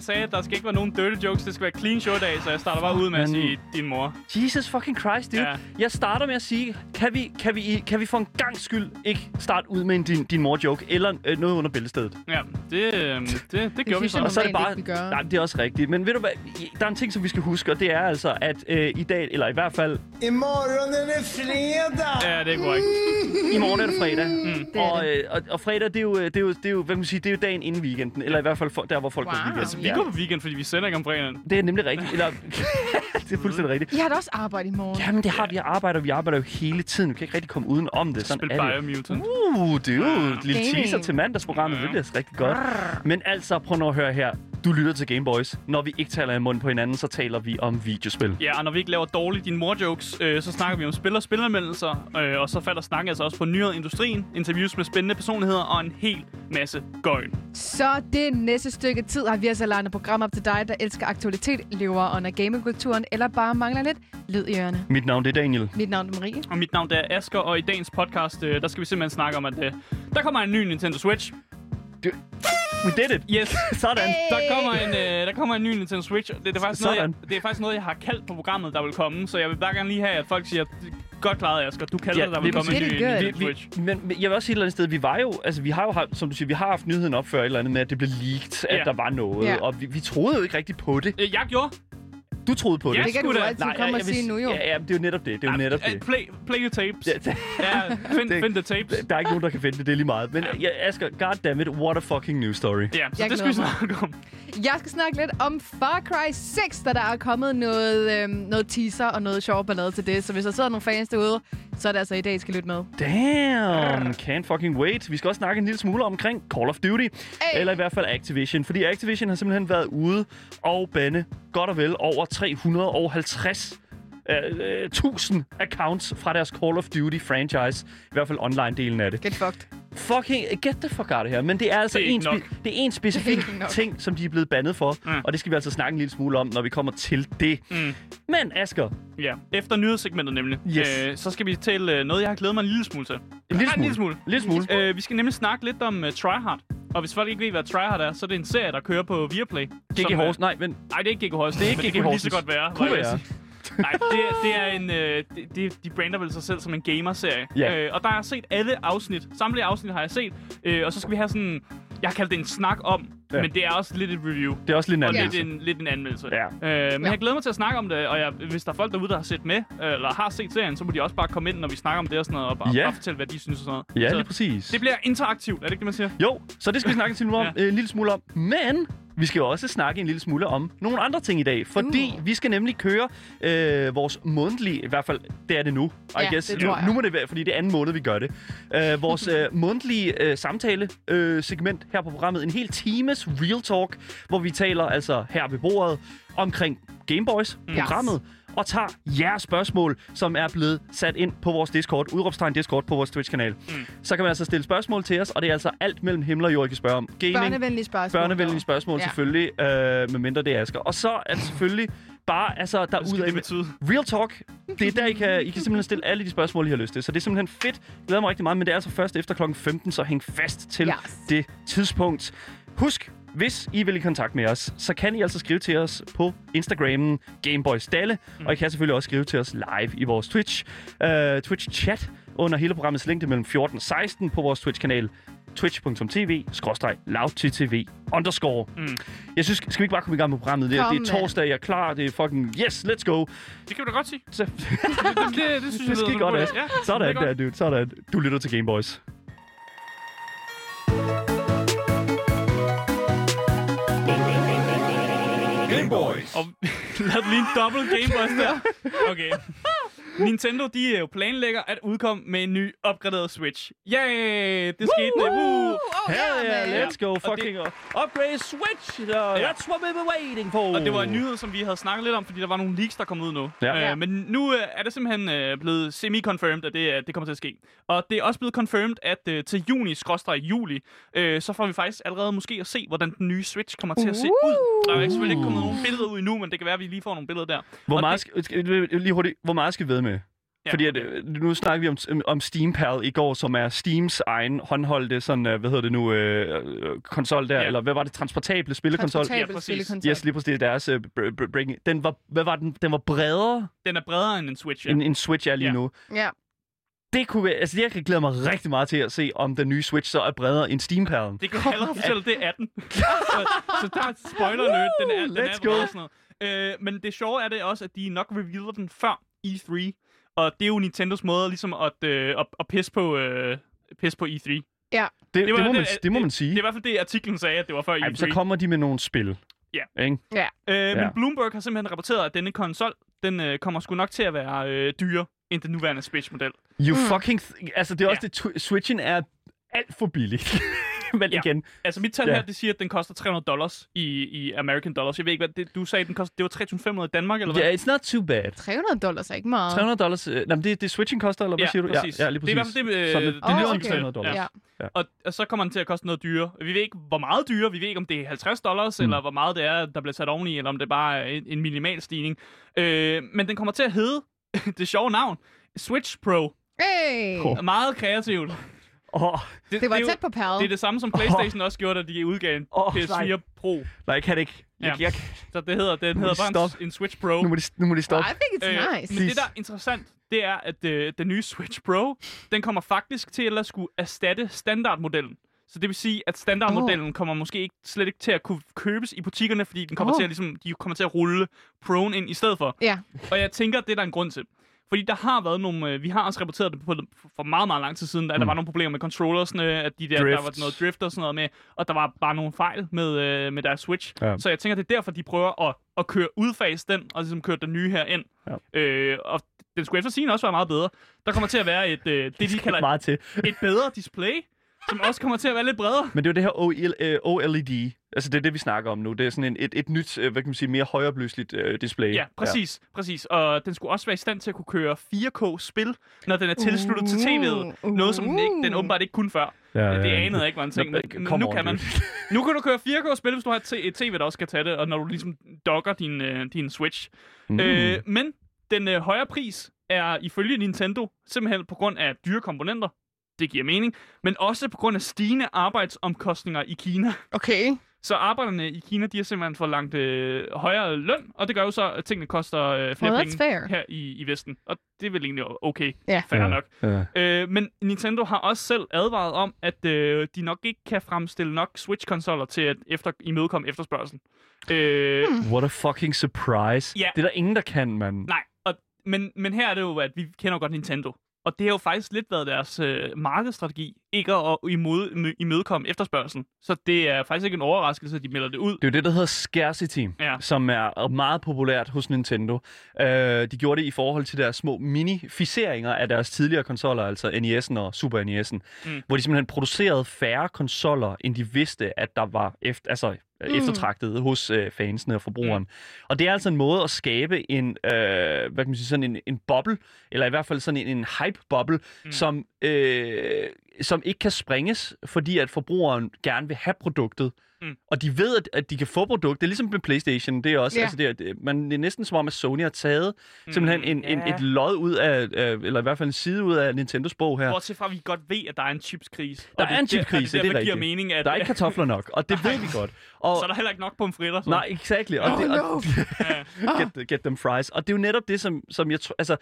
Daniel sagde, at der skal ikke være nogen dirty jokes. Det skal være clean show dag, så jeg starter bare ud med at sige din mor. Jesus fucking Christ, dude. Ja. Jeg starter med at sige, kan vi, kan, vi, kan vi for en gang skyld ikke starte ud med en din, din mor-joke, eller øh, noget under bæltestedet? Ja, det, øh, det, det gjorde vi så. Og så er det bare... ikke. Nej, det er også rigtigt. Men ved du hvad? I- Der er en ting, som vi skal huske, og det er altså, at øh, i dag, eller i hvert fald Imorgon er det fredag! Ja, det er korrekt. I morgen er det fredag. Mm. Det er Og, det. øh, og, og fredag, det er, jo, det, er jo, det er jo, hvad kan man sige, det er jo dagen inden weekenden. Eller i hvert fald for, der, hvor folk Wow. går på weekend. Altså, Vi går på weekend, fordi vi sender ikke om fredagen. Det er nemlig rigtigt. Eller, det er fuldstændig rigtigt. I har da også arbejde i morgen. Jamen, det har vi arbejder. Vi arbejder jo hele tiden. Vi kan ikke rigtig komme uden om det. Sådan Spil er det. Biomutant. Uh, det er jo et lille Gaming. teaser til mandagsprogrammet. Ja. Det bliver rigtig godt. Men altså, prøv nu at høre her. Du lytter til Gameboys. Når vi ikke taler i munden på hinanden, så taler vi om videospil. Ja, og når vi ikke laver dårligt dine mor-jokes, øh, så snakker vi om spil og spilanmeldelser, øh, og så falder snakken altså også på nyheder i industrien, interviews med spændende personligheder og en hel masse gøjn. Så det næste stykke tid har vi altså lagt et program op til dig, der elsker aktualitet, lever under gamingkulturen, eller bare mangler lidt lyd i ørerne. Mit navn det er Daniel. Mit navn er Marie. Og mit navn det er Asker, og i dagens podcast, øh, der skal vi simpelthen snakke om, at øh, der kommer en ny Nintendo Switch. We did it. Yes, Sådan. der kommer en, øh, der kommer en ny Nintendo Switch. Det, det, er faktisk noget, jeg, Sådan. det er faktisk noget, jeg har kaldt på programmet, der vil komme. Så jeg vil bare gerne lige have, at folk siger, godt klaret, Asger. Du kalder Ja, det, der vil komme en ny. Nintendo Vi, Switch. men men jeg vil også sige et eller andet sted, vi var jo, altså vi har jo haft, som du siger, vi har haft nyheden op før et eller andet med, at det blev leaked, at Ja. der var noget, Ja. og vi, vi troede jo ikke rigtigt på det. Øh, Jeg gjorde. Du troede på Ja, det. Det kan du da. altid komme og jeg vil sige nu jo. Ja, ja, det er jo netop det. Det er jo netop Øh, det. Play, play your tapes. Ja, find, Det- find the tapes. Der er ikke nogen, der kan finde det. Det er lige meget. Men ja, Asger, goddammit, what a fucking news story. Ja, så Jeg det skal vi snakke om. Jeg skal snakke lidt om Far Cry 6, da der er kommet noget, øhm, noget teaser og noget sjov ballade til det. Så hvis der sidder nogle fans derude, så er det altså i dag, I skal lytte med. Damn, can't fucking wait. Vi skal også snakke en lille smule omkring Call of Duty. Hey. Eller i hvert fald Activision. Fordi Activision har simpelthen været ude og bande godt og vel over 350 øh, øh, 1000 accounts fra deres Call of Duty franchise. I hvert fald online-delen af det. Get fucked. Fucking get the fuck out of her. Men det er altså Det er en, spe- det er en specifik Det er ting, som de er blevet bandet for. Mm. Og det skal vi altså snakke en lille smule om, når vi kommer til det. Mm. Men Asger, Ja, efter nyhedssegmentet nemlig, Yes. øh, så skal vi til øh, noget, jeg har glædet mig en lille smule til. en lille smule. En lille smule. Lille smule. Øh, vi skal nemlig snakke lidt om uh, Tryhard. Og hvis folk ikke ved, hvad Tryhard er, så er det en serie, der kører på Viaplay. GG som, øh, Horse. Nej, men Nej, det er ikke GG Horsens. Det er ikke GG det kunne lige så Horsens. godt være. Kunne være. Nej, det, det er en... Øh, det, det, de brander vel sig selv som en gamer-serie. Ja. Øh, og der har jeg set alle afsnit. Samtlige afsnit har jeg set. Øh, og så skal vi have sådan... Jeg har kaldt det en snak om, Ja. ja. men det er også lidt et review. det er også lidt en Og anden. lidt en, lidt en anmeldelse. Ja. Øh, men Ja. jeg glæder mig til at snakke om det, og jeg, hvis der er folk derude, der har set med, øh, eller har set serien, så må de også bare komme ind, når vi snakker om det og sådan noget, og bare, Ja. bare fortælle, hvad de synes og sådan noget. Ja, så lige præcis. det bliver interaktivt, er det ikke det, man siger? Jo, så det skal vi snakke en, lille smule om, Ja. øh, en lille smule om. Men vi skal jo også snakke en lille smule om nogle andre ting i dag. Fordi Uh. vi skal nemlig køre øh, vores månedlige, i hvert fald det er det nu, I Ja, guess. det nu, tror jeg. nu må det være, fordi det er anden måned, vi gør det. Øh, vores øh, månedlige øh, samtale øh, segment her på programmet. En hel times real talk, hvor vi taler altså her ved bordet omkring Gameboys, programmet. Og tager jeres spørgsmål, som er blevet sat ind på vores Discord, udråbstegn Discord på vores Twitch-kanal. Mm. Så kan man altså stille spørgsmål til os, og det er altså alt mellem himmel og jord, I kan spørge om. Gaming, Børnevenlige spørgsmål. børnevenlige spørgsmål Ja. ja. selvfølgelig, øh, medmindre det er Asger. Og så er det selvfølgelig bare, altså, der ud det betyde? Real talk. Det er der, I kan, I kan simpelthen stille alle de spørgsmål, I har lyst til. Så det er simpelthen fedt. Jeg glæder mig rigtig meget, men det er altså først efter klokken 15, så hæng fast til Yes. det tidspunkt. Husk, hvis I vil i kontakt med os, så kan I altså skrive til os på Instagrammen Gameboys Dalle, mm. og I kan selvfølgelig også skrive til os live i vores Twitch, uh, Twitch-chat under hele programmets længde mellem 14 og 16 på vores Twitch-kanal twitch.tv loudttv underscore. Mm. Jeg synes, skal vi ikke bare komme i gang med programmet? Det, er- Kom det er torsdag, jeg er klar, det er fucking yes, let's go. Det kan du da godt sige. Så, Det, det, det synes det jeg skal lyder godt, som en Ask. god idé. Ja, Sådan det er der, godt. dude. Sådan. Du lytter til Gameboys. Gameboys. Og lad lige en dobbelt Gameboys der. Okay. Nintendo, de er jo planlægger at udkomme med en ny opgraderet Switch. Yay! Det skete. Uh, uh. Oh, Hell yeah, yeah, let's go fucking uh, upgrade Switch. Uh, That's what we've been waiting for. Og det var en nyhed, som vi havde snakket lidt om, fordi der var nogle leaks, der kom ud nu. Ja. Ja. Øh, men nu øh, er det simpelthen øh, blevet semi-confirmed, at det, øh, det kommer til at ske. Og det er også blevet confirmed, at øh, til juni, skråstrej juli, øh, så får vi faktisk allerede måske at se, hvordan den nye Switch kommer til at se ud. Der er selvfølgelig ikke kommet nogen billeder ud endnu, men det kan være, at vi lige får nogle billeder der. Hvor Og meget, det- skal- lige hurtigt, hvor meget skal vi ved med? Ja, Fordi at, okay. øh, nu snakker vi om, om Steam Pal i går, som er Steams egen håndholdte sådan, øh, hvad hedder det nu, øh, øh, konsol der, Ja. eller hvad var det, transportable spillekonsol? Ja, Transportabel præcis. spillekonsol. Yes, lige præcis, det er deres uh, breaking. Den var, hvad var den? Den var bredere Den er bredere end en Switch, ja. ja. end en Switch er lige Ja. nu. Ja. Det kunne altså jeg kan glæde mig rigtig meget til at se, om den nye Switch så er bredere end Steam Pal'en. Det kan jeg allerede fortælle, det er 18. så, så der er spoiler alert. Den er, den er Let's bred go. sådan noget. Øh, men det sjove er det også, at de nok revealer den før E3. Og det er jo Nintendos måde ligesom at, øh, at, at pisse, på, øh, pisse på E3. Det, det, var- det, må, man, det- det må det- man sige. Det er i hvert fald det, artiklen sagde, at det var før E3. Ej, så kommer de med nogle spil. Ja. Ikke? øh, Men Ja. Bloomberg har simpelthen rapporteret, at denne konsol, den øh, kommer sgu nok til at være øh, dyrere end den nuværende Switch-model. You Mm. fucking... Th- altså, det er også det... tw- Switchen er alt for billig. Men Ja. igen, Altså mit tal Ja. her, det siger, at den koster 300 dollars i, i American dollars. Jeg ved ikke, hvad det, du sagde, den koster, det var 3.500 i Danmark, eller hvad? yeah, it's not too bad. 300 dollars er ikke meget. 300 dollars... Øh, nej, men det, det Switchen koster, eller hvad Ja, siger du? præcis. Ja, ja, lige Det er præcis. i hvert fald det, øh, det, det lyder okay. ikke 300 dollars. Ja. Og, og så kommer den til at koste noget dyrere. Vi ved ikke, hvor meget dyrere. Vi ved ikke, om det er 50 dollars, Mm. eller hvor meget det er, der bliver sat oveni, eller om det bare er en, en minimal stigning. Øh, men den kommer til at hedde det sjove navn. Switch Pro. Hey! Cool. Meget kreativt. Åh, Det var er jo- tæt på pal. Det er det samme, som Playstation også gjorde, da de udgav en Åh, PS4 nej. Pro. nej, jeg kan det ikke. Jeg, Ja. jeg, Så det hedder, den hedder de bare en, en Switch Pro. nu, må de, nu må de I stoppe. think it's nice. Øh, men det, der er interessant, det er, at øh, den nye Switch Pro, den kommer faktisk til at skulle erstatte standardmodellen. Så det vil sige, at standardmodellen oh. kommer måske ikke, slet ikke til at kunne købes i butikkerne, fordi den kommer Åh. til at, ligesom, de kommer til at rulle Pro'en ind i stedet for. Ja. Og jeg tænker, det er der en grund til. Fordi der har været nogle, øh, vi har også rapporteret det på, for meget, meget lang tid siden, at Mm. der var nogle problemer med controllersne, at de der, der Drift. var noget drift og sådan noget med, og der var bare nogle fejl med, øh, med deres Switch. Ja. Så jeg tænker, det er derfor, de prøver at, at køre udfase den, og ligesom køre den nye her ind. Ja. Øh, og den skulle efter sigende også være meget bedre. Der kommer til at være et, øh, det, de kalder et, et bedre display, som også kommer til at være lidt bredere. Men det er jo det her OL, øh, OLED. Altså, det er det, vi snakker om nu. Det er sådan en, et, et nyt, øh, hvad kan man sige, mere højopløseligt øh, display. Ja, præcis, præcis. Og den skulle også være i stand til at kunne køre 4K-spil, når den er tilsluttet til tv'et. Uh, Noget, som den, ikke, den uh. åbenbart ikke kunne før. Ja, ja, Det ja. anede jeg ikke var en ting, men, nu on, kan man. Nu kan du køre 4K-spil, hvis du har et tv, der også kan tage det, og når du ligesom docker din, øh, din Switch. Mm. Øh, men den øh, højere pris er ifølge Nintendo simpelthen på grund af dyre komponenter. Det giver mening. Men også på grund af stigende arbejdsomkostninger i Kina. Okay. Så arbejderne i Kina, de har simpelthen fået langt øh, højere løn, og det gør jo så, at tingene koster øh, flere Well, penge fair. her i, i Vesten. Og det er vel egentlig okay. Ja. Fair Ja, nok. Ja. Øh, men Nintendo har også selv advaret om, at øh, de nok ikke kan fremstille nok Switch-konsoller til at efter, imødekomme efterspørgselen. Øh, Hmm. What a fucking surprise. Ja. Det er der ingen, der kan, mand. Nej, og, men, men her er det jo, at vi kender godt Nintendo. Og det har jo faktisk lidt været deres øh, markedsstrategi, ikke at imod, imø- imødekomme efterspørgselen. Så det er faktisk ikke en overraskelse, at de melder det ud. Det er jo det, der hedder scarcity, Ja. som er meget populært hos Nintendo. Uh, de gjorde det i forhold til deres små minificeringer af deres tidligere konsoller, altså NES'en og Super NES'en, Mm. hvor de simpelthen producerede færre konsoller, end de vidste, at der var efter, altså, mm. eftertragtet hos øh, fansene og forbrugeren. Mm. Og det er altså en måde at skabe en, øh, hvad kan man sige, sådan en, en boble, eller i hvert fald sådan en, en hype-boble, mm. som, øh, som ikke kan springes, fordi at forbrugeren gerne vil have produktet. Mm. Og de ved, at, at de kan få produktet. Det er ligesom med Playstation. Det er også, Ja. altså det er, det, man, det er næsten som om, at Sony har taget simpelthen en, en, Mm, ja. et lod ud af, af, eller i hvert fald en side ud af Nintendos bog her. Bortset fra, at vi godt ved, at der er en chipskrise. Der Og er en det- chipskrise, og det er derfor giver rigtigt. mening, at Der er ikke kartofler nok, og det ved vi godt. Og, så er der heller ikke nok pomfritter. Så. Nej, exactly. Og Oh, det, no. og, get, get them fries. Og det er jo netop det, som, som jeg tror... Altså,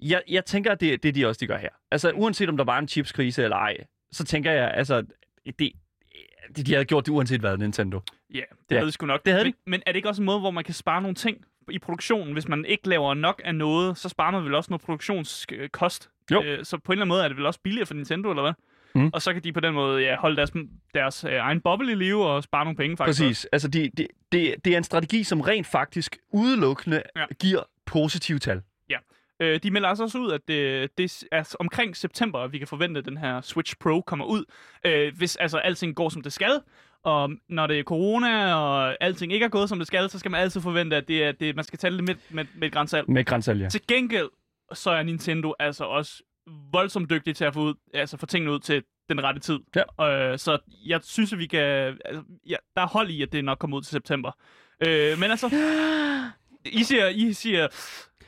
jeg, jeg tænker, at det, det er de også, de gør her. Altså, uanset om der var en chipskrise eller ej, så tænker jeg, altså, det, de, de havde gjort det uanset hvad, Nintendo. Ja, det Ja, havde de sgu nok. det havde de. men, men er det ikke også en måde, hvor man kan spare nogle ting i produktionen? Hvis man ikke laver nok af noget, så sparer man vel også noget produktionskost. Jo. Øh, så på en eller anden måde er det vel også billigere for Nintendo, eller hvad? Mm. Og så kan de på den måde ja, holde deres, deres øh, egen boble i live og spare nogle penge faktisk. Præcis. Altså, det de, de, det er en strategi, som rent faktisk udelukkende Ja. ja. giver positive tal. Øh, de melder altså også ud, at det, det er omkring september, at vi kan forvente, at den her Switch Pro kommer ud. Øh, hvis altså alting går, som det skal. Og når det er corona, og alting ikke er gået, som det skal, så skal man altid forvente, at det er, det, man skal tage det med, med, med et grænsalt. Med grænsal, ja. Til gengæld, så er Nintendo altså også voldsomt dygtig til at få, ud, altså få tingene ud til den rette tid. Ja. Øh, så jeg synes, at vi kan... Altså, ja, der er hold i, at det nok kommer ud til september. Øh, men altså... I siger, I siger,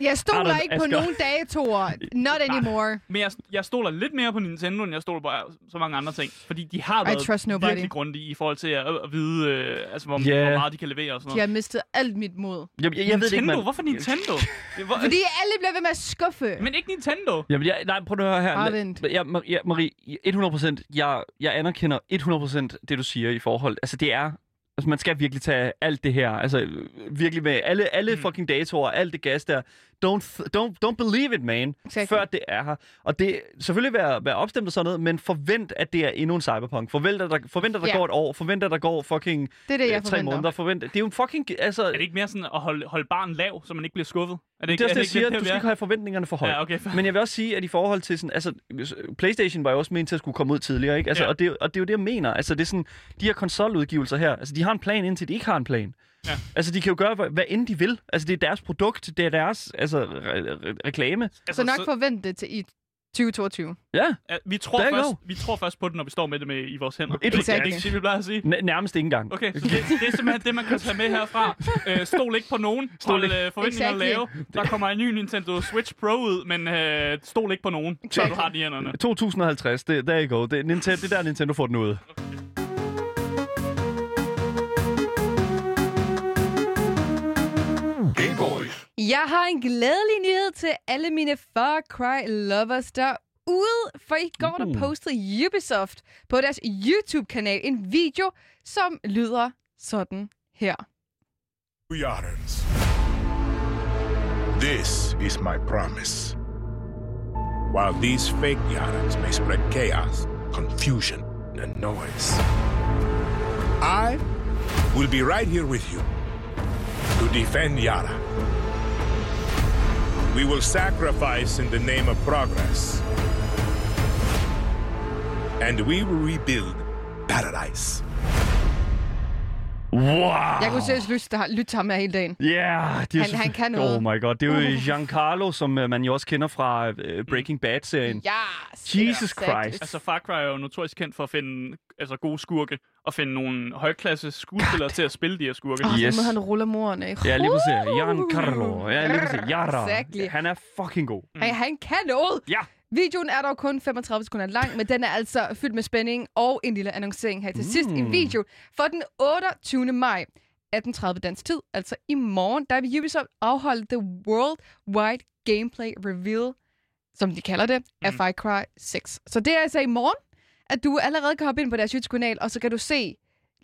Jeg stoler Anders, ikke på Asger. nogen datoer. Not anymore. men jeg, jeg stoler lidt mere på Nintendo, end jeg stoler på øh, så mange andre ting. Fordi de har I været trust nobody. virkelig grundige i forhold til at, at vide, øh, altså, hvor, Ja. hvor meget de kan levere og sådan De noget. har mistet alt mit mod. Jeg, jeg, jeg ved det ikke, Nintendo? man... Hvorfor Nintendo? Hvor, Fordi alle bliver ved med at skuffe. Men ikke Nintendo. Jamen, jeg, nej, prøv nu at høre her. Bare vent. Ja, Marie, 100%, jeg, jeg anerkender 100% det, du siger i forhold. Altså, det er... Altså, man skal virkelig tage alt det her, altså virkelig med alle, alle Mm. fucking datoer, alt det gas der. Don't, th- don't, don't believe it, man, Exactly. før det er her. Og det selvfølgelig være, være opstemt og sådan noget, men forvent, at det er endnu en cyberpunk. Forvent, at der, forvent, at der Ja. går et år. Forvent, at der går fucking Det er det, jeg øh, tre forventer. måneder. Forvent. Det er jo en fucking... Altså, Er det ikke mere sådan at holde, holde barn lav, så man ikke bliver skuffet? Er det det ikke, er også det, jeg siger, du skal ikke have forventningerne for højt. Ja, okay. Men jeg vil også sige, at i forhold til sådan, altså, PlayStation var jo også ment til at skulle komme ud tidligere, ikke? Altså, Ja. og, det, og det er jo det, jeg mener. Altså, det er sådan, de her konsoludgivelser her, altså, de har en plan, indtil de ikke har en plan. Ja. Altså, de kan jo gøre, hvad, hvad end de vil. Altså, det er deres produkt, det er deres altså, re- re- reklame. Altså, Så nok forvent det til i 2022. Ja, Ja, vi, tror There først, vi tror først på det, når vi står med det med i vores hænder. Et- Er det Exactly. ikke det, vi plejer at sige? N- nærmest ikke engang. Okay, så det, det er simpelthen det, man kan tage med herfra. Øh, stol ikke på nogen. Hold ikke- øh, forventninger Exactly. lave. Der kommer en ny Nintendo Switch Pro ud, men øh, stol ikke på nogen, så du har de i hænderne. 2050, det, there you go. Det, Nintendo, det er der, Nintendo får den ud. Jeg har en glædelig nyhed til alle mine Far Cry lovers derude, for i går der Uh. postede Ubisoft på deres YouTube-kanal en video, som lyder sådan her. Yards. This is my promise. While these fake Yards may spread chaos, confusion, and noise, I will be right here with you to defend Yara. We will sacrifice in the name of progress, and we will rebuild paradise. Wow! Jeg kunne seriøst lytte til, lytte til ham her hele dagen. Ja, yeah, det er Han- jo han kan noget. Oh my god, det er jo Giancarlo, som uh, man jo også kender fra uh, Breaking Bad-serien. Ja, Jesus exactly. Christ. Altså, Far Cry er jo notorisk kendt for at finde altså, gode skurke, og finde nogle højklasse skuespillere til at spille de her skurke. Åh, Yes. så må han rulle morerne. Ja, lige præcis. Giancarlo. Ja, lige præcis. Yara. Exactly. Han er fucking god. Han, han kan noget. Ja. Videoen er dog kun 35 sekunder lang, men den er altså fyldt med spænding og en lille annoncering her til mm. sidst. En video for den 28. maj 18.30 dansk tid, altså i morgen, der vil Ubisoft afholde The Worldwide Gameplay Reveal, som de kalder det, af Far Cry 6. Så det er altså i morgen, at du allerede kan hoppe ind på deres YouTube-kanal, og så kan du se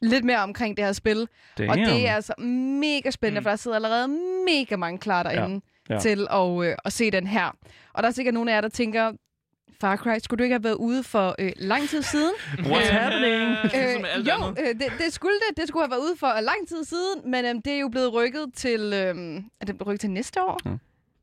lidt mere omkring det her spil. Damn. Og det er altså mega spændende, mm. for der sidder allerede mega mange klar derinde ja. Ja. til at, øh, at se den her. Og der er sikkert nogle af jer, der tænker, Far Cry, skulle du ikke have været ude for øh, lang tid siden? What's happening? Ligesom alt jo, øh, det, det skulle det. Det skulle have været ude for lang tid siden, men øh, det er jo blevet rykket til... Øh, er det blevet rykket til næste år? Ja.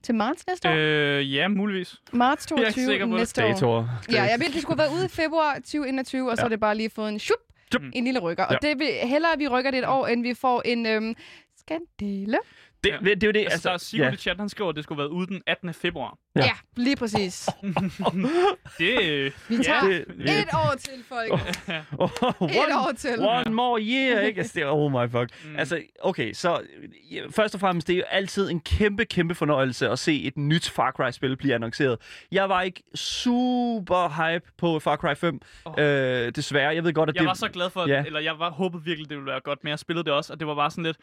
Til marts næste år? Øh, ja, muligvis. Marts jeg er ikke 22 sikker på det. næste år. Datoer. Ja, jeg ved, det skulle have været ude i februar 2021, og så Ja. er det bare lige fået en shup, Shup. en lille rykker. Og Ja. det vil hellere, at vi rykker det et år, end vi får en øhm, skandale. Det, Ja. det, det er jo det. Altså, der er Sigurd ja. i chat, han skriver, at det skulle have været ude den 18. februar. Ja. Ja, lige præcis. Det, Vi tager det- et år til, folk. Oh, Et år til. One more year, ikke? Altså, det, oh my fuck. Mm. Altså, okay, så først og fremmest, det er jo altid en kæmpe, kæmpe fornøjelse at se et nyt Far Cry-spil blive annonceret. Jeg var ikke super hype på Far Cry 5, Åh. oh. øh, desværre. Jeg ved godt, at jeg det, var så glad for, Ja. eller jeg var håbet virkelig, det ville være godt, men jeg spillede det også, og det var bare sådan lidt...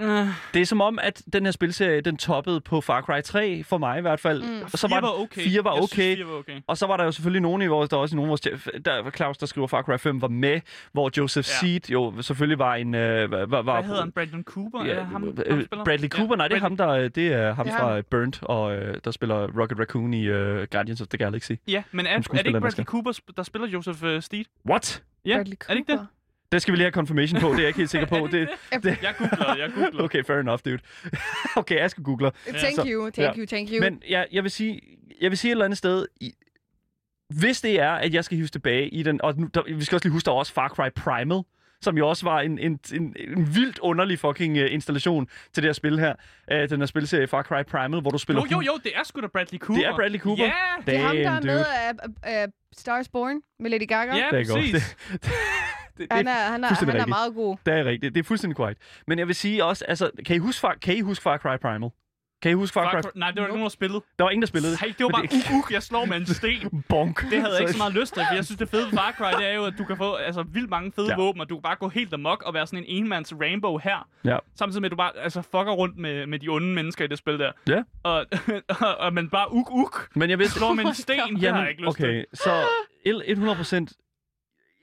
Øh, det er som om, at den her spilserie, den toppede på Far Cry 3, for mig i hvert fald. Mm. Og så var, var okay. Fire var okay. Synes, fire var okay. Og så var der jo selvfølgelig nogen i vores, der var også i nogen vores, der var Claus, der skriver Far Cry 5, var med, hvor Joseph Ja. Seed jo selvfølgelig var en... Øh, var, var, Hvad hedder han? Brandon Cooper? Ja, ham, ham øh, spiller? Bradley Cooper, nej, det er ham, der, øh, det er ham er fra ham. Burnt, og øh, der spiller Rocket Raccoon i øh, Guardians of the Galaxy. Ja, men er, er det ikke Bradley. Cooper, der spiller Joseph uh, Steed? What? Ja, er det ikke det? Det skal vi lige have confirmation på, det er jeg ikke helt sikker på. Det, det, Jeg googler, jeg googler. okay, fair enough, dude. okay, Aske googler. Thank Så- you, thank ja. you, thank you. Men jeg, jeg vil sige, jeg vil sige et eller andet sted, i, hvis det er, at jeg skal hives tilbage i den, og nu, der, vi skal også lige huske, der er også Far Cry Primal, som jo også var en, en, en, en vildt underlig fucking uh, installation til det her spil her. Uh, den her spilserie Far Cry Primal, hvor du spiller... Jo, jo, jo, det er sgu da Bradley Cooper. Det er Bradley Cooper. Ja, det er ham, der er Damn, med af af Stars Born med Lady Gaga. ja Det er godt. præcis. Det, det, det, Han er, han er, han er rigtigt. meget god. Det er rigtigt. Det er fuldstændig korrekt. Men jeg vil sige også, altså, kan I huske Far, kan I huske Far Cry Primal? Kan I huske Far, Far Cry? Nej, det var ikke nogen, der spillede. Der var ingen, der spillede det. Nej, det var bare Men uk, uk, jeg slår med en sten. Bonk. Det havde jeg ikke så meget lyst til, for jeg synes, det fede ved Far Cry, det er jo, at du kan få altså, vildt mange fede Ja. våben, og du kan bare gå helt amok og være sådan en enmands rainbow her. Ja. Samtidig med, at du bare altså, fucker rundt med, med de onde mennesker i det spil der. Ja. Og, og, og man bare uk, uk. Men jeg vil Slår med en sten, det har jeg ikke lyst til. okay, så el- 100 procent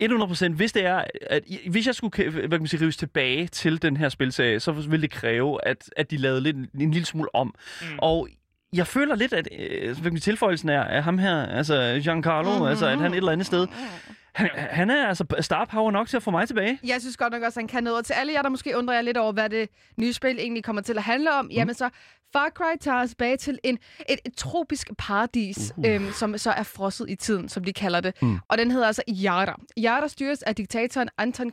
100% hvis det er, at hvis jeg skulle hvad kan man sige, rives tilbage til den her spilserie, så ville det kræve, at, at de lavede lidt, en lille smule om. Mm. Og jeg føler lidt, at øh, sige, tilføjelsen er, at ham her, altså Giancarlo, mm-hmm. altså at han et eller andet sted, han, han er altså star power nok til at få mig tilbage. Jeg synes godt nok også, at han kan noget. Og til alle jer, der måske undrer jer lidt over, hvad det nye spil egentlig kommer til at handle om, mm. jamen så Far Cry tager os tilbage til en, et, et tropisk paradis, uh. øhm, som så er frosset i tiden, som de kalder det. Mm. Og den hedder altså Yara. Yara styres af diktatoren Anton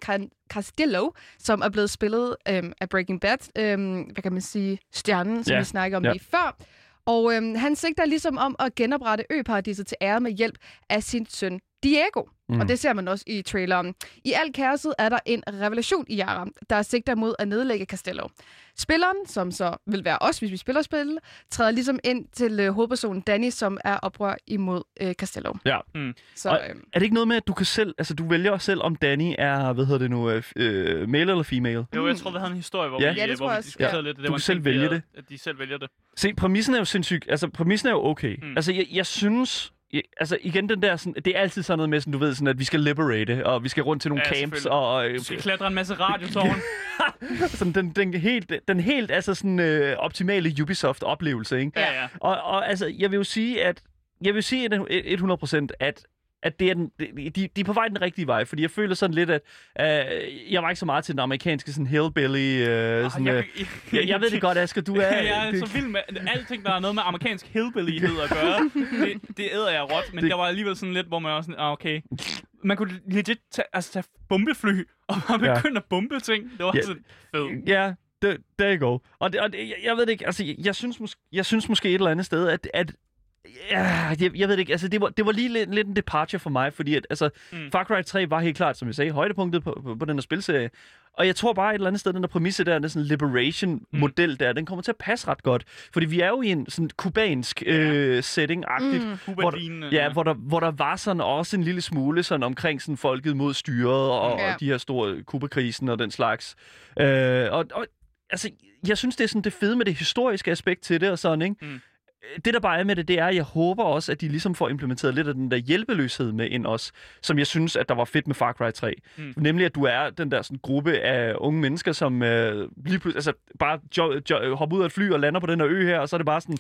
Castillo, som er blevet spillet øhm, af Breaking Bad, øhm, hvad kan man sige, stjernen, som Ja. vi snakker om Ja. lige før. Og øhm, han sigter ligesom om at genoprette øparadiset til ære med hjælp af sin søn Diego. Mm. Og det ser man også i traileren. I alt kaoset er der en revelation i Yara, der sigter mod at nedlægge Castello. Spilleren, som så vil være os, hvis vi spiller spillet, træder ligesom ind til øh, hovedpersonen Danny, som er oprør imod øh, Castello. Ja. Så Og øh, er det ikke noget med, at du kan selv, altså du vælger selv, om Danny er, hvad hedder det nu, øh, øh, male eller female? Jo, jeg tror, vi havde en historie, hvor Ja. vi, Ja, det hvor vi diskuterede Ja. lidt. Det Du kan selv vælge det. At de selv vælger det. Se, præmissen er jo sindssyg. Altså, præmissen er jo okay. Mm. Mm. Altså, jeg, jeg synes... Altså, igen, den der sådan... Det er altid sådan noget med, sådan, du ved, sådan, at vi skal liberate, og vi skal rundt til nogle Ja, camps, og... og Du skal klatre en masse radiotårn. sådan, den, den, helt, den helt, altså sådan, øh, optimale Ubisoft-oplevelse, ikke? ja, ja. Og, og altså, jeg vil jo sige, at... Jeg vil sige at 100%, at at det er den, de, de er på vej den rigtige vej, fordi jeg føler sådan lidt, at øh, jeg var ikke så meget til den amerikanske sådan hillbilly, øh, sådan, jeg, øh, jeg, jeg ved det godt, Asger, du er... jeg er det, så vild med alting, der har noget med amerikansk hillbillyhed at gøre. Det, det æder jeg råt, men Det- der var alligevel sådan lidt, hvor man var sådan, ah, okay. Man kunne legit tage, altså, tage bombefly og bare Ja. begynde at bombe ting. Det var Ja. sådan fedt. Ja, det, there you go. Og, det, og det, jeg, jeg ved det ikke, altså, jeg, jeg, synes mås- jeg synes måske et eller andet sted, at, at Ja, jeg, jeg ved det ikke. Altså, det var, det var lige lidt, lidt en departure for mig, fordi at, altså, mm. Far Cry 3 var helt klart, som jeg sagde, højdepunktet på, på, på den her spilserie. Og jeg tror bare et eller andet sted, den der præmisse der, den sådan liberation-model mm. der, den kommer til at passe ret godt. Fordi vi er jo i en sådan kubansk øh, setting-agtigt, mm. hvor, der, ja, hvor, der, hvor der var sådan også en lille smule sådan omkring sådan folket mod styret og, Ja. og de her store Kuba-krisen og den slags. Øh, og, og altså, jeg synes, det er sådan det fede med det historiske aspekt til det og sådan, ikke? Mm. Det, der bare er med det, det er, at jeg håber også, at de ligesom får implementeret lidt af den der hjælpeløshed med ind også, som jeg synes, at der var fedt med Far Cry 3. Mm. Nemlig, at du er den der sådan, gruppe af unge mennesker, som øh, lige pludselig, altså, bare jo, jo, hopper ud af et fly og lander på den her ø her, og så er det bare sådan,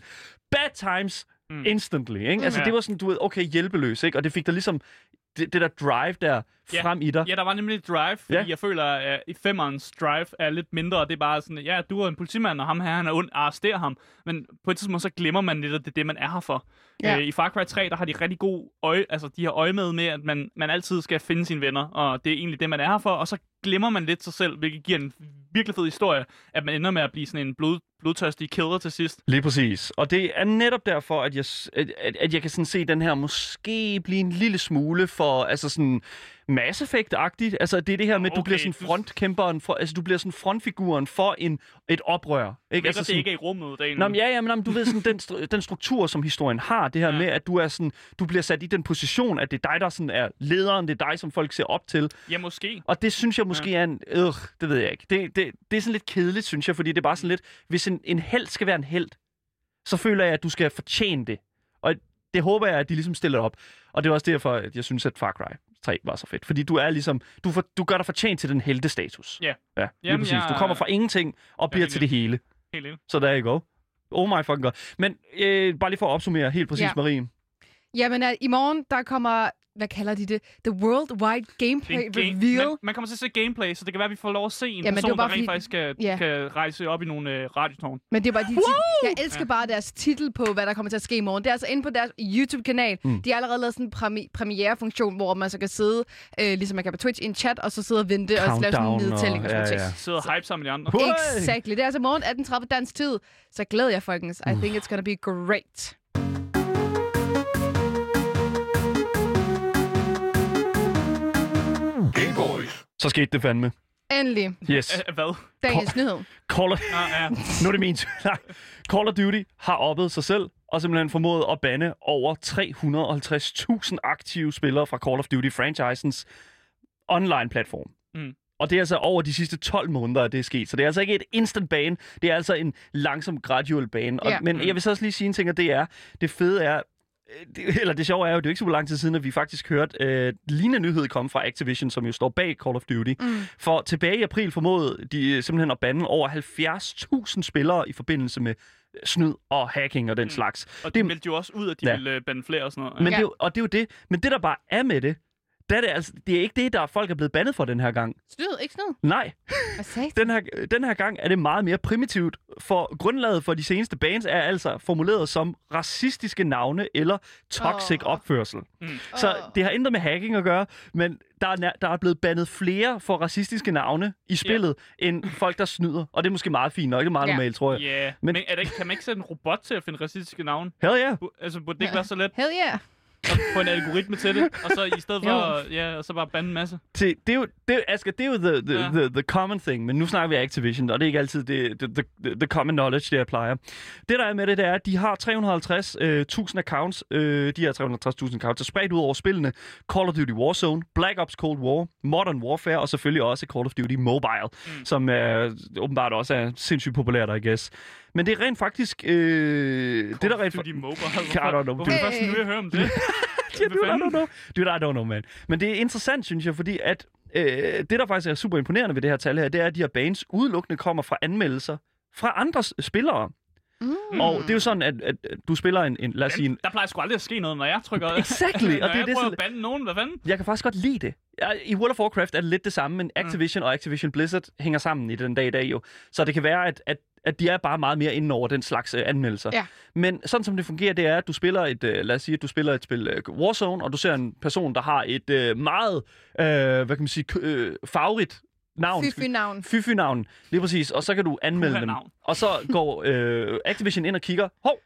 bad times Mm. instantly, ikke? Altså, Ja. det var sådan, du ved, okay, hjælpeløs, ikke? Og det fik dig ligesom, det, det der drive der Ja. frem i dig. Ja, der var nemlig et drive, fordi Ja. jeg føler, at i femmerens drive er lidt mindre, og det er bare sådan, ja, du er en politimand, og ham her, han er ond, arrester ham. Men på et tidspunkt, så glemmer man lidt, at det er det, man er her for. Ja. Øh, I Far Cry 3, der har de rigtig god øje, altså de har øje med, med at man, man altid skal finde sine venner, og det er egentlig det, man er her for, og så glemmer man lidt sig selv, hvilket giver en virkelig fed historie, at man ender med at blive sådan en blod, blodtørstig killer til sidst. Lige præcis. Og det er netop derfor, at jeg, at, at, at jeg kan sådan se den her måske blive en lille smule for, altså sådan Mass Effect-agtigt. Altså det er det her med, at du Okay, bliver sådan frontkæmperen, for, altså du bliver sådan frontfiguren for en, et oprør. Ikke? Altså, det sådan, ikke er i rummet, Daniel. Nå, men ja, ja, men, nå, men du ved sådan, den, stru- den struktur, som historien har, det her ja. Ja. med, at du er sådan, du bliver sat i den position, at det er dig, der sådan er lederen, det er dig, som folk ser op til. Ja, måske. Og det synes jeg måske ja. er en... Øh, det ved jeg ikke. Det, det, det er sådan lidt kedeligt, synes jeg, fordi det er bare sådan lidt... Hvis en, en held skal være en held, så føler jeg, at du skal fortjene det. Og det håber jeg, at de ligesom stiller op. Og det er også derfor, at jeg synes, at Far Cry 3 var så fedt. Fordi du er ligesom... Du, for, du gør dig fortjent til den heldestatus. Ja. Ja, lige præcis. jeg- Du kommer fra ingenting og bliver til det hele. Helt enig. Så der er go. Oh my fucking god. Men øh, bare lige for at opsummere helt præcis, Ja. ja. Marie. Jamen, at i morgen, der kommer hvad kalder de det? The Worldwide Gameplay Det game- Reveal. Man, man kommer til at se gameplay, så det kan være, at vi får lov at se en det person, der rent fordi- faktisk kan, Ja. kan rejse op i nogle øh, radiotårn. Men det er bare de tit- Jeg elsker bare deres titel på, hvad der kommer til at ske i morgen. Det er altså inde på deres YouTube-kanal. Mm. De har allerede lavet sådan en premi- premiere-funktion, hvor man så kan sidde, øh, ligesom man kan på Twitch, i en chat, og så sidde og vente og lave sådan en Countdown og- nedtælling og sådan ja, noget. ja. Sidder og hype sammen med de andre. Exactly. Det er altså morgen 18.30 dansk tid. Så glæder jeg, folkens. I think it's gonna be great. Så skete det fandme. Endelig. Yes. Æh, hvad? Dagens nyhed. Call of, Nå, ja. nu er det min. Nej. Call of Duty har oppet sig selv og simpelthen formået at bande over 350.000 aktive spillere fra Call of Duty-franchisens online-platform. Mm. Og det er altså over de sidste 12 måneder, at det er sket. Så det er altså ikke et instant ban. Det er altså en langsom, gradual ban. Og, Ja. Men jeg vil så også lige sige en ting, og det er, det fede er, det, eller det sjove er jo, det er jo ikke så lang tid siden, at vi faktisk hørte øh, lignende nyhed komme fra Activision, som jo står bag Call of Duty. Mm. For tilbage i april formåede de øh, simpelthen at bande over 70.000 spillere i forbindelse med øh, snyd og hacking og den Mm. slags. Og de Det- meldte jo også ud, at de Ja. ville øh, bande flere og sådan noget. Men ja. det og det er jo det. Men det, der bare er med det, det er, det, altså, det er ikke det, der folk er blevet bandet for den her gang. Snyd, ikke snyd. Nej, Hvad sagde den her, den her gang er det meget mere primitivt, for grundlaget for de seneste bands er altså formuleret som racistiske navne eller toxic Åh. opførsel. Mm. Så Åh. det har intet med hacking at gøre, men der er, der er blevet bandet flere for racistiske navne i spillet, end folk, der snyder. Og det er måske meget fint, og ikke meget Ja. normalt, tror jeg. Yeah. Men- men, er det ikke, kan man ikke sætte en robot til at finde racistiske navne? Hell yeah. Bu- Altså, burde det ikke være så let Hell yeah. Få en algoritme til det? Og så i stedet for, ja, og så bare bande en masse? Se, det er jo, det er, Asger, det er jo the, the, Ja. the, the common thing, men nu snakker vi Activision, og det er ikke altid det, the, the, the common knowledge, det jeg plejer. Det der er med det, det er, at de har 350.000 øh, 1000 accounts, øh, de her 350.000 accounts er spredt ud over spillene Call of Duty Warzone, Black Ops Cold War, Modern Warfare, og selvfølgelig også Call of Duty Mobile, mm. som øh, åbenbart også er sindssygt populært, I guess. Men det er rent faktisk... Øh, det der rent Duty Mobile. I don't know. Hvorfor Du- er det først nu, jeg hører om det? Ja, dude, I don't know. Dude, I don't know, man. Men det er interessant, synes jeg, fordi at øh, det, der faktisk er super imponerende ved det her tal her, det er, at de her bands udelukkende kommer fra anmeldelser fra andre spillere. Mm. Og det er jo sådan, at, at du spiller en, en lad os sige, en, Der plejer sgu aldrig at ske noget, når jeg trykker... Exactly, og når det er jeg det, prøver så- at bande nogen, hvad fanden? jeg kan faktisk godt lide det. I World of Warcraft er det lidt det samme, men Activision og Activision Blizzard hænger sammen i den dag i dag jo. Så det kan være, at, at, at de er bare meget mere inde over den slags uh, anmeldelser. Ja. Men sådan som det fungerer, det er, at du spiller et, uh, lad os sige, at du spiller et spil uh, Warzone, og du ser en person, der har et uh, meget, uh, hvad kan man sige, uh, favorit navn. Fy, fy navn. Fy-fy-navn, lige præcis. Og så kan du anmelde dem. navn. Og så går øh, Activision ind og kigger. Hov,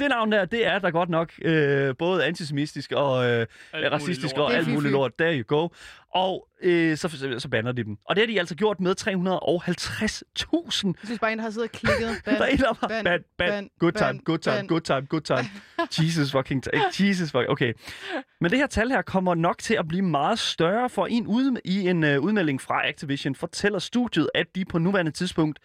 det navn der, det er der godt nok øh, både antisemitisk og øh, Alt racistisk og Det alt muligt lort. There you go. Og øh, så, så, så banner de dem. Og det har de altså gjort med 350.000. Jeg synes bare, en der har siddet og klikket. Der er en, der ban, ban, ban, ban, good time, ban, good time, ban. good time, good time. Jesus fucking time. Jesus fucking, okay. Men det her tal her kommer nok til at blive meget større, for en ud, i en uh, udmelding fra Activision fortæller studiet, at de på nuværende tidspunkt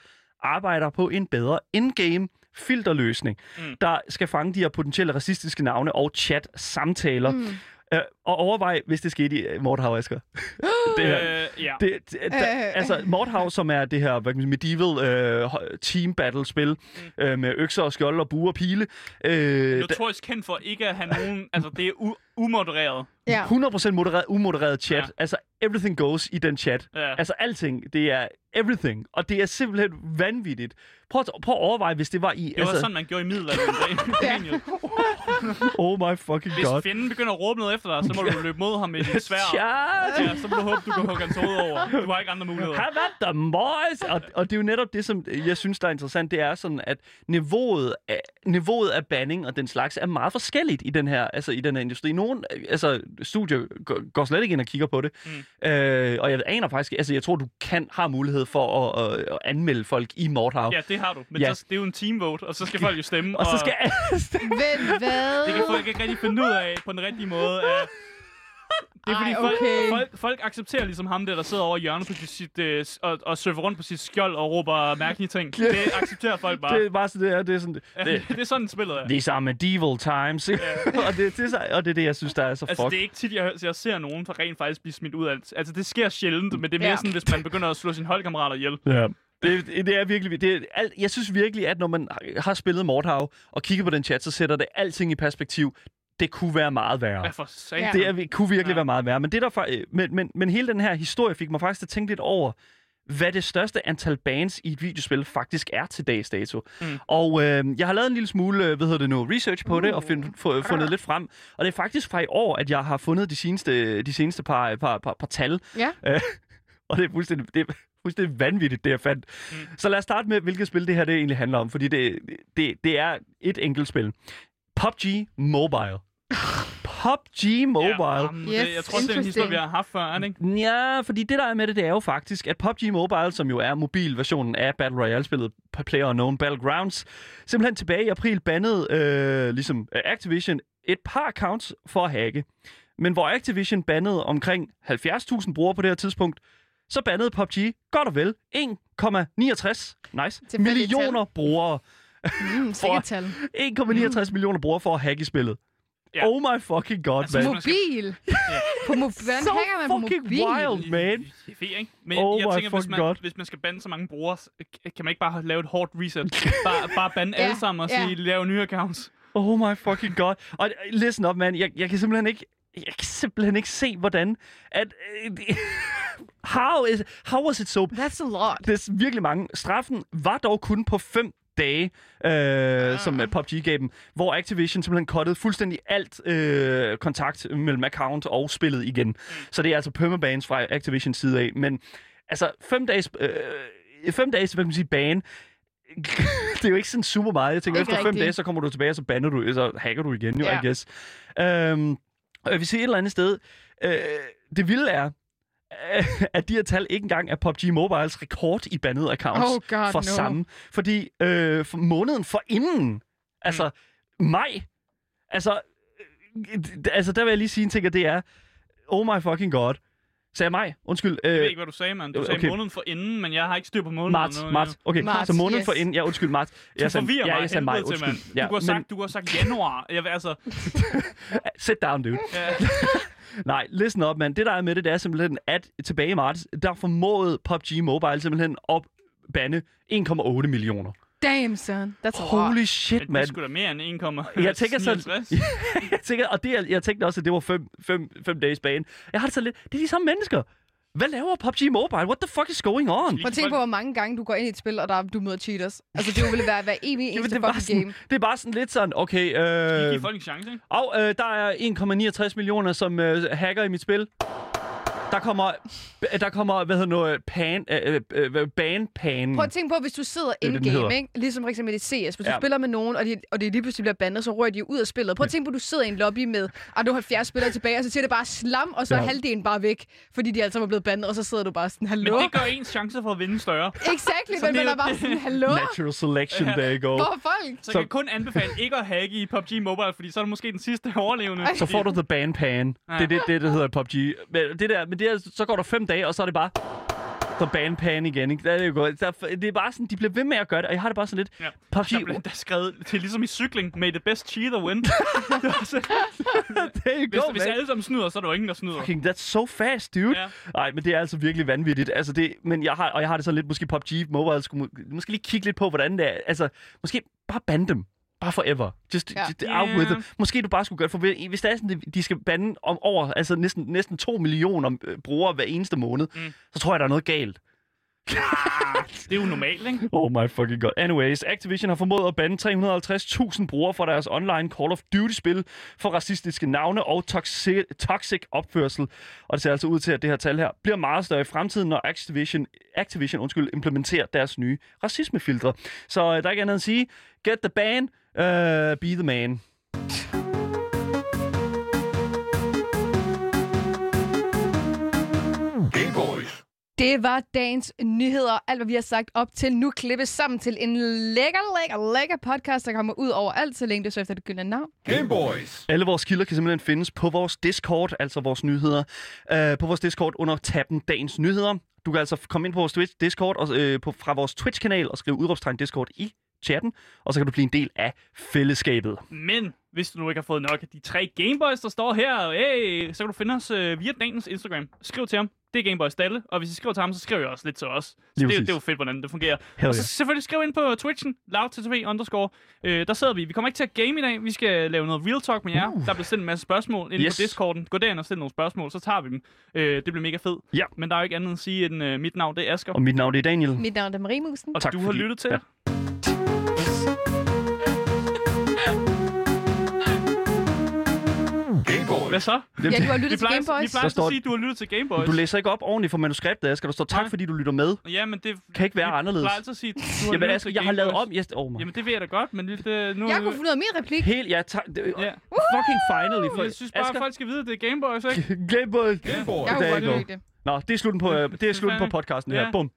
arbejder på en bedre in-game filterløsning, mm. Der skal fange de her potentielle racistiske navne og chat-samtaler. Mm. Uh, og overvej, hvis det skete i uh, Mordhav, Asger. det her, Øh, ja. det, det, da, Øh. altså, Mordhav, som er det her hvad kan man sige, medieval øh, team battle spil mm. øh, med økser og skjold og buer og pile. Øh, da, Notorisk kendt for ikke at have nogen... Altså, det er u- umodereret. Ja. 100% modereret, umodereret chat. Ja. Altså, everything goes i den chat. Ja. Altså, alting. Det er everything. Og det er simpelthen vanvittigt. Prøv at, prøv at overveje, hvis det var i... Det var altså, sådan, man gjorde i middelalderen. Oh my fucking Hvis god. fjenden begynder at råbe noget efter dig, så må du løbe mod ham med dit svær. Ja, så må du håbe, du kan hugge hans hoved over. Du har ikke andre muligheder. Have at them, boys! Og, og det er jo netop det, som jeg synes, der er interessant. Det er sådan, at niveauet af, niveauet af banning og den slags er meget forskelligt i den her, altså i den her industri. Nogle altså, studier går, går slet ikke ind og kigger på det. Mm. Øh, og jeg aner faktisk, altså jeg tror, du kan har mulighed for at, at, at anmelde folk i Mordhav. Ja, det har du. Men Ja. så, det er jo en teamvote, og så skal folk jo stemme. Og så skal Vent, hvad? Det kan folk ikke rigtig finde ud af på den rigtige måde. At det er fordi, Ej, folk, okay. folk, folk accepterer ligesom ham der, der sidder over hjørnet på sit, øh, og, og surfer rundt på sit skjold og råber mærkelige ting. Det accepterer folk bare. det er bare sådan, det er, det er sådan, det, det, det er sådan, spillet er. These are medieval times. og, det, det er, så- og det er det, jeg synes, der er så Altså, fuck. det er ikke tit, jeg, jeg ser nogen for rent faktisk blive smidt ud af det. Altså, det sker sjældent, men det er mere Ja. sådan, hvis man begynder at slå sine holdkammerater ihjel. Ja. Det, det er virkelig... Det er alt, jeg synes virkelig, at når man har spillet Mordhav og kigger på den chat, så sætter det alting i perspektiv. Det kunne være meget værre. Hvad for satan? Ja. Det er, kunne virkelig Ja. være meget værre. Men, det der, fa- øh, men, men, men hele den her historie fik mig faktisk til at tænke lidt over, hvad det største antal bands i et videospil faktisk er til dags dato. Mm. Mm. Og øh, jeg har lavet en lille smule, øh, hvad hedder det nu, research på det, og find, fu- Ah. fundet lidt frem. Og det er faktisk fra i år, at jeg har fundet de seneste, de seneste par, par, par, par tal. Ja. Øh, og det er fuldstændig, det er fuldstændig vanvittigt, det jeg fandt. Mm. Mm. Så lad os starte med, hvilket spil det her det egentlig handler om, fordi det, det, det er et enkelt spil. PUBG Mobile. PUBG Mobile. Ja, Yes, det, jeg tror, det er en historie, vi har haft før, er det ikke? Ja, fordi det der er med det, det er jo faktisk, at PUBG Mobile, som jo er mobilversionen af Battle Royale-spillet PlayerUnknown Battlegrounds, simpelthen tilbage i april bandede øh, ligesom øh, Activision et par accounts for at hacke. Men hvor Activision bandede omkring 70.000 brugere på det her tidspunkt, så bandede PUBG godt og vel 1,69 nice, millioner brugere. Mm, sikkert tal. 1,69 millioner brugere for at hacke spillet. Ja. Oh my fucking god, Altså, man. Mobil. På mo- Hvordan So hacker man på fucking mobil? wild, man. Det er ikke? Men Oh jeg my tænker, hvis fucking man, God. hvis man skal bande så mange brugere, kan man ikke bare lave et hårdt reset. Bare, bare bande Ja, alle sammen og ja. sige, lave nye accounts. Oh my fucking god. Og øh, listen up, man. Jeg, jeg kan simpelthen ikke... Jeg kan simpelthen ikke se, hvordan... At, øh, how, is, how was it so... That's a lot. Det er virkelig mange. Straffen var dog kun på fem dage, øh, som øh, PUBG gav dem, hvor Activision simpelthen cuttede fuldstændig alt øh, kontakt mellem account og spillet igen. Så det er altså permabans fra Activisions side af. Men altså, fem dages, øh, fem dages hvad kan man sige, ban, det er jo ikke sådan super meget. Jeg tænker, Ikke efter fem rigtigt. dage, så kommer du tilbage, og så bander du, så hacker du igen, jo, Ja. I guess. Øhm, og jeg vil sige et eller andet sted, øh, det vilde er, øh, at de her tal ikke engang er PUBG Mobiles rekord i bandede accounts Oh god, for no. samme. Fordi øh, for måneden for inden, altså maj, altså, øh, altså der vil jeg lige sige en ting, og det er, oh my fucking god. Sagde maj? Undskyld. Jeg ved Øh, ikke, hvad du sagde, mand. Du sagde okay. måneden for inden, men jeg har ikke styr på måneden. marts, nu, marts. Okay, Marts, så måneden yes. for inden. Ja, undskyld, marts. Du Jeg sagde, forvirrer ja, mig jeg sagde maj, helvede til, undskyld. mand. Du, kunne have sagt, du kunne have sagt januar. Jeg vil altså... Sit down, dude. Ja, Nej, listen up, man. Det der er med det, det er simpelthen, at tilbage i marts, der formåede PUBG Mobile simpelthen at bande 1,8 millioner. Damn, son. That's a lot. Holy shit, det man. sgu da mere end 1,59. Jeg tænker sådan- jeg tænker, og det, er- jeg tænkte også, at det var fem, fem, fem dages bane. Jeg har det så lidt, det er de samme mennesker. Hvad laver PUBG Mobile? What the fuck is going on? Prøv at tænke på, hvor mange gange du går ind i et spil, og der, du møder cheaters. Altså, det vil være hver evig eneste det, er bare fucking sådan, game. det er bare sådan lidt sådan, okay, øh, folk en chance, ikke? og, øh, der er 1,69 millioner, som øh, hacker i mit spil. Der kommer, der kommer hvad hedder noget, pan, øh, øh, øh, ban-pan. Prøv at tænke på, hvis du sidder det, hedder. ikke? ligesom for eksempel i CS. Hvis du Ja. spiller med nogen, og de, og de lige pludselig bliver bandet, så rører de ud af spillet. Prøv at tænke på, at du sidder i en lobby med, og du har 70 spillere tilbage, og så siger det bare slam, og så er Ja. halvdelen bare væk, fordi de altså var blevet bandet, og så sidder du bare sådan, Men hallo? det gør ens chance for at vinde større. Exactly, Så men det man er bare sådan, hallo? Natural selection, there you go. Hvor folk? Så, Så- jeg kan kun anbefale ikke at hacke i PUBG Mobile, fordi så er det måske den sidste overlevende. Så får du the ban pan. Ja. Det er det, det, der hedder PUBG. Men det der, men det er, så går der fem dage, og så er det bare the ban pan igen. Ikke? Det, er det, jo godt. Der, det er bare sådan, de bliver ved med at gøre det, og jeg har det bare sådan lidt... Ja. PUBG, Der blev der skrevet til ligesom i cykling, may the best cheater win. Det var så- hvis, go, hvis man. alle sammen snyder, så er der jo ingen, der snyder. Fucking, that's so fast, dude. Ja. Nej, men det er altså virkelig vanvittigt. Altså det, men jeg har, og jeg har det sådan lidt, måske PUBG Mobile skulle må- måske lige kigge lidt på, hvordan det er. Altså, måske bare bande dem. Bare forever. Just, Ja. just out Ja. with them. Måske du bare skulle gøre, for hvis hvis det er sådan, de skal bande om over, altså næsten, næsten 2 millioner øh, brugere hver eneste måned, Mm. så tror jeg, der er noget galt. Det er jo normalt, ikke? Oh my fucking god. Anyways, Activision har formået at bande 350.000 brugere fra deres online Call of Duty-spil for racistiske navne og toxic, toxic opførsel. Og det ser altså ud til, at det her tal her bliver meget større i fremtiden, når Activision, Activision undskyld, implementerer deres nye racismefiltre. Så øh, der er ikke andet at sige, get the ban, uh, be the man. Det var dagens nyheder. Alt, hvad vi har sagt op til nu, klippes sammen til en lækker, lækker, lækker podcast, der kommer ud over alt, så længe det så efter det gyldne navn. Gameboys. Alle vores kilder kan simpelthen findes på vores Discord, altså vores nyheder, øh, på vores Discord under tabben Dagens Nyheder. Du kan altså komme ind på vores Twitch, Discord og, øh, på, fra vores Twitch-kanal og skrive udråbstegn Discord i chatten, og så kan du blive en del af fællesskabet. Men hvis du nu ikke har fået nok af de tre Gameboys, der står her, hey, så kan du finde os øh, via Danens Instagram. Skriv til ham. det er Gameboys Dalle, og hvis I skriver til ham, så skriver jeg også lidt til os. Så Lige det, er- det er jo fedt, hvordan det fungerer. Hell og så yeah. selvfølgelig skriv ind på Twitchen, loudttv underscore. Øh, der sidder vi. Vi kommer ikke til at game i dag. Vi skal lave noget real talk med jer. Uh. Der bliver stillet en masse spørgsmål ind Yes. på Discorden. Gå derind og stil nogle spørgsmål, så tager vi dem. Øh, det bliver mega fedt. Ja. Men der er jo ikke andet end at sige, end øh, mit navn det er Asger. Og mit navn det er Daniel. Mit navn er Marie Musen. Og Tak du har lyttet til. ja. Hvad så? Ja, du har Vi lyttet til plejer, vi Gameboys. plejer Der at står- sige, at du har lyttet til Gameboys. Du læser ikke op ordentligt for manuskriptet, Asger. Der står tak, Nej. fordi du lytter med. Ja, men det Kan ikke være vi anderledes. plejer altid at sige, at du har Jamen, lyttet Asger, til jeg har lavet om. Yes, oh my. Jamen, det ved jeg da godt, men lidt, øh, nu... Jeg kunne få ud af min replik. Helt, ja, tak. Det, Ja. Fucking finally. For, Jeg synes bare, at folk skal vide, at det er Gameboys, ikke? Gameboy. Jeg kunne Der godt er ikke lide det. Nå, det er slutten på, øh, det er slutten på podcasten her. Bum.